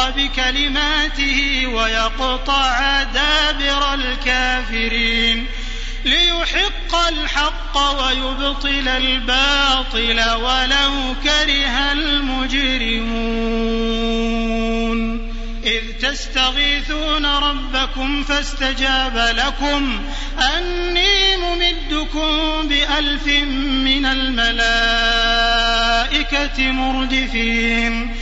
بكلماته ويقطع دابر الكافرين ليحق الحق ويبطل الباطل ولو كره المجرمون إذ تستغيثون ربكم فاستجاب لكم أني ممدكم بألف من الملائكة مردفين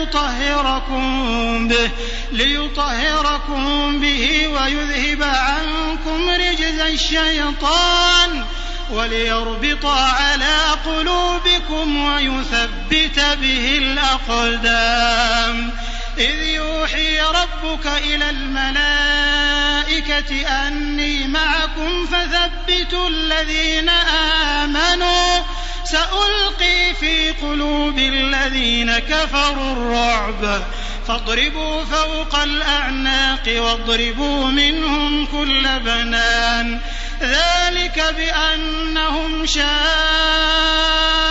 ليطهركم به ليطهركم به ويذهب عنكم رجز الشيطان وليربط على قلوبكم ويثبت به الأقدام. إذ يوحي ربك إلى الملائكة أني معكم فثبتوا الذين آمنوا سألقي في قلوب الذين كفروا الرعب فاضربوا فوق الأعناق واضربوا منهم كل بنان ذلك بأنهم شاقوا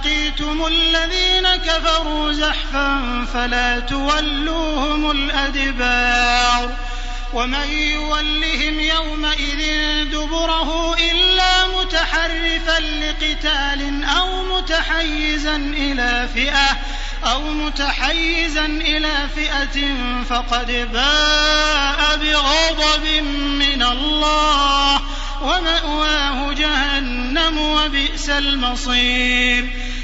لقيتم الذين كفروا زحفا فلا تولوهم الأدبار ومن يولهم يومئذ دبره إلا متحرفا لقتال أو متحيزا إلى فئة أو متحيزا إلى فئة فقد باء بغضب من الله ومأواه جهنم وبئس المصير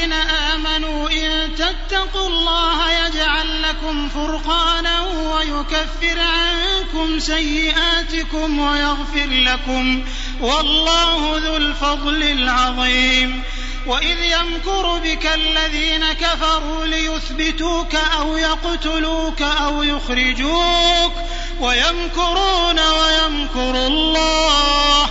الذين آمنوا إن تتقوا الله يجعل لكم فرقانا ويكفر عنكم سيئاتكم ويغفر لكم والله ذو الفضل العظيم. وإذ يمكر بك الذين كفروا ليثبتوك أو يقتلوك أو يخرجوك ويمكرون ويمكر الله.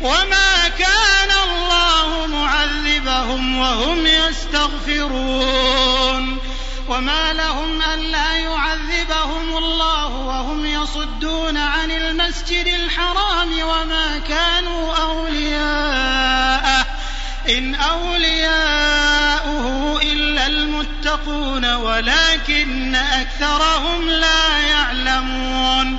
وما كان الله معذبهم وهم يستغفرون وما لهم ألا يعذبهم الله وهم يصدون عن المسجد الحرام وما كانوا أولياءه إن أولياؤه إلا المتقون ولكن أكثرهم لا يعلمون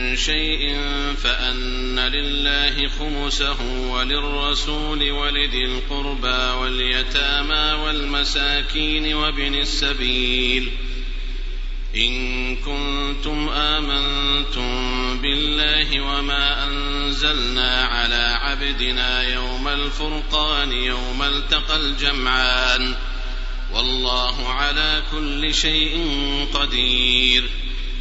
شيء فأن لله خمسه وللرسول ولذي القربى واليتامى والمساكين وابن السبيل. إن كنتم آمنتم بالله وما أنزلنا على عبدنا يوم الفرقان يوم التقى الجمعان. والله على كل شيء قدير.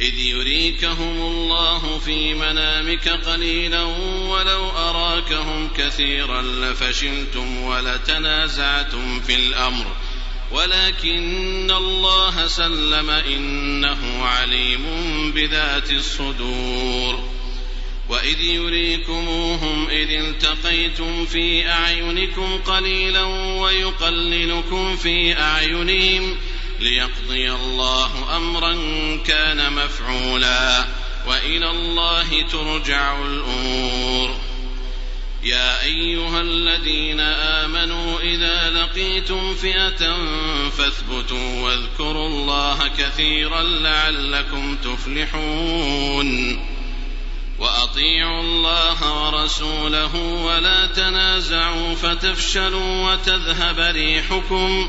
إذ يريكهم الله في منامك قليلا ولو أراكهم كثيرا لفشلتم ولتنازعتم في الأمر. ولكن الله سلم إنه عليم بذات الصدور. وإذ يريكموهم إذ التقيتم في أعينكم قليلا ويقللكم في أعينهم ليقضي الله أمرا كان مفعولا وإلى الله ترجع الأمور. يا أيها الذين آمنوا إذا لقيتم فئة فاثبتوا واذكروا الله كثيرا لعلكم تفلحون. وأطيعوا الله ورسوله ولا تنازعوا فتفشلوا وتذهب ريحكم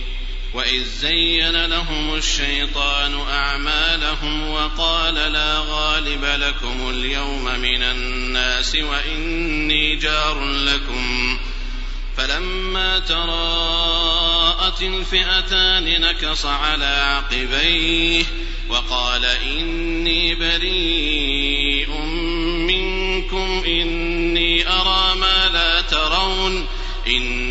واذ زين لهم الشيطان اعمالهم وقال لا غالب لكم اليوم من الناس واني جار لكم فلما تراءت الفئتان نكص على عقبيه وقال اني بريء منكم اني ارى ما لا ترون إني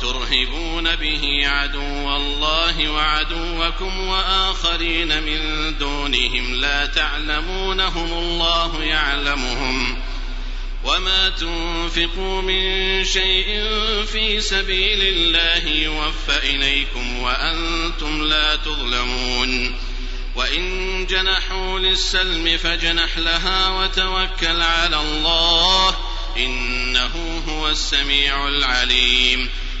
ترهبون به عدو الله وعدوكم وآخرين من دونهم لا تعلمونهم الله يعلمهم وما تنفقوا من شيء في سبيل الله يوفى إليكم وأنتم لا تظلمون وإن جنحوا للسلم فاجنح لها وتوكل على الله إنه هو السميع العليم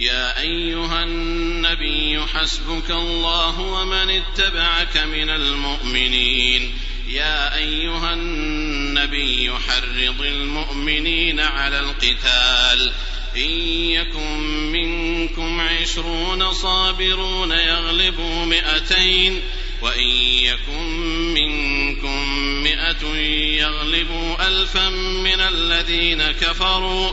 يا أيها النبي حسبك الله ومن اتبعك من المؤمنين. يا أيها النبي حرض المؤمنين على القتال. إن يكن منكم عشرون صابرون يغلبوا مئتين. وإن يكن منكم مئة يغلبوا ألفا من الذين كفروا.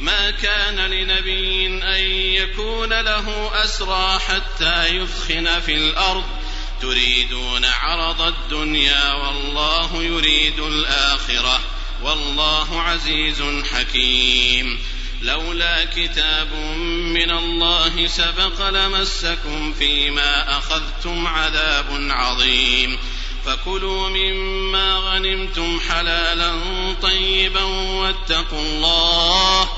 ما كان لنبي أن يكون له أسرى حتى يثخن في الأرض. تريدون عرض الدنيا والله يريد الآخرة. والله عزيز حكيم. لولا كتاب من الله سبق لمسكم فيما أخذتم عذاب عظيم. فكلوا مما غنمتم حلالا طيبا واتقوا الله.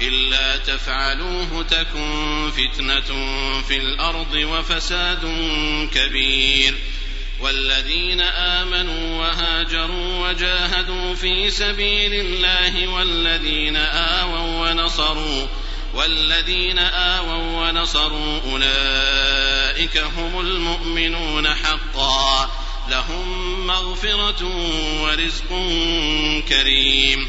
إلا تفعلوه تكن فتنة في الأرض وفساد كبير. والذين آمنوا وهاجروا وجاهدوا في سبيل الله والذين آووا ونصروا والذين آووا ونصروا أولئك هم المؤمنون حقا. لهم مغفرة ورزق كريم.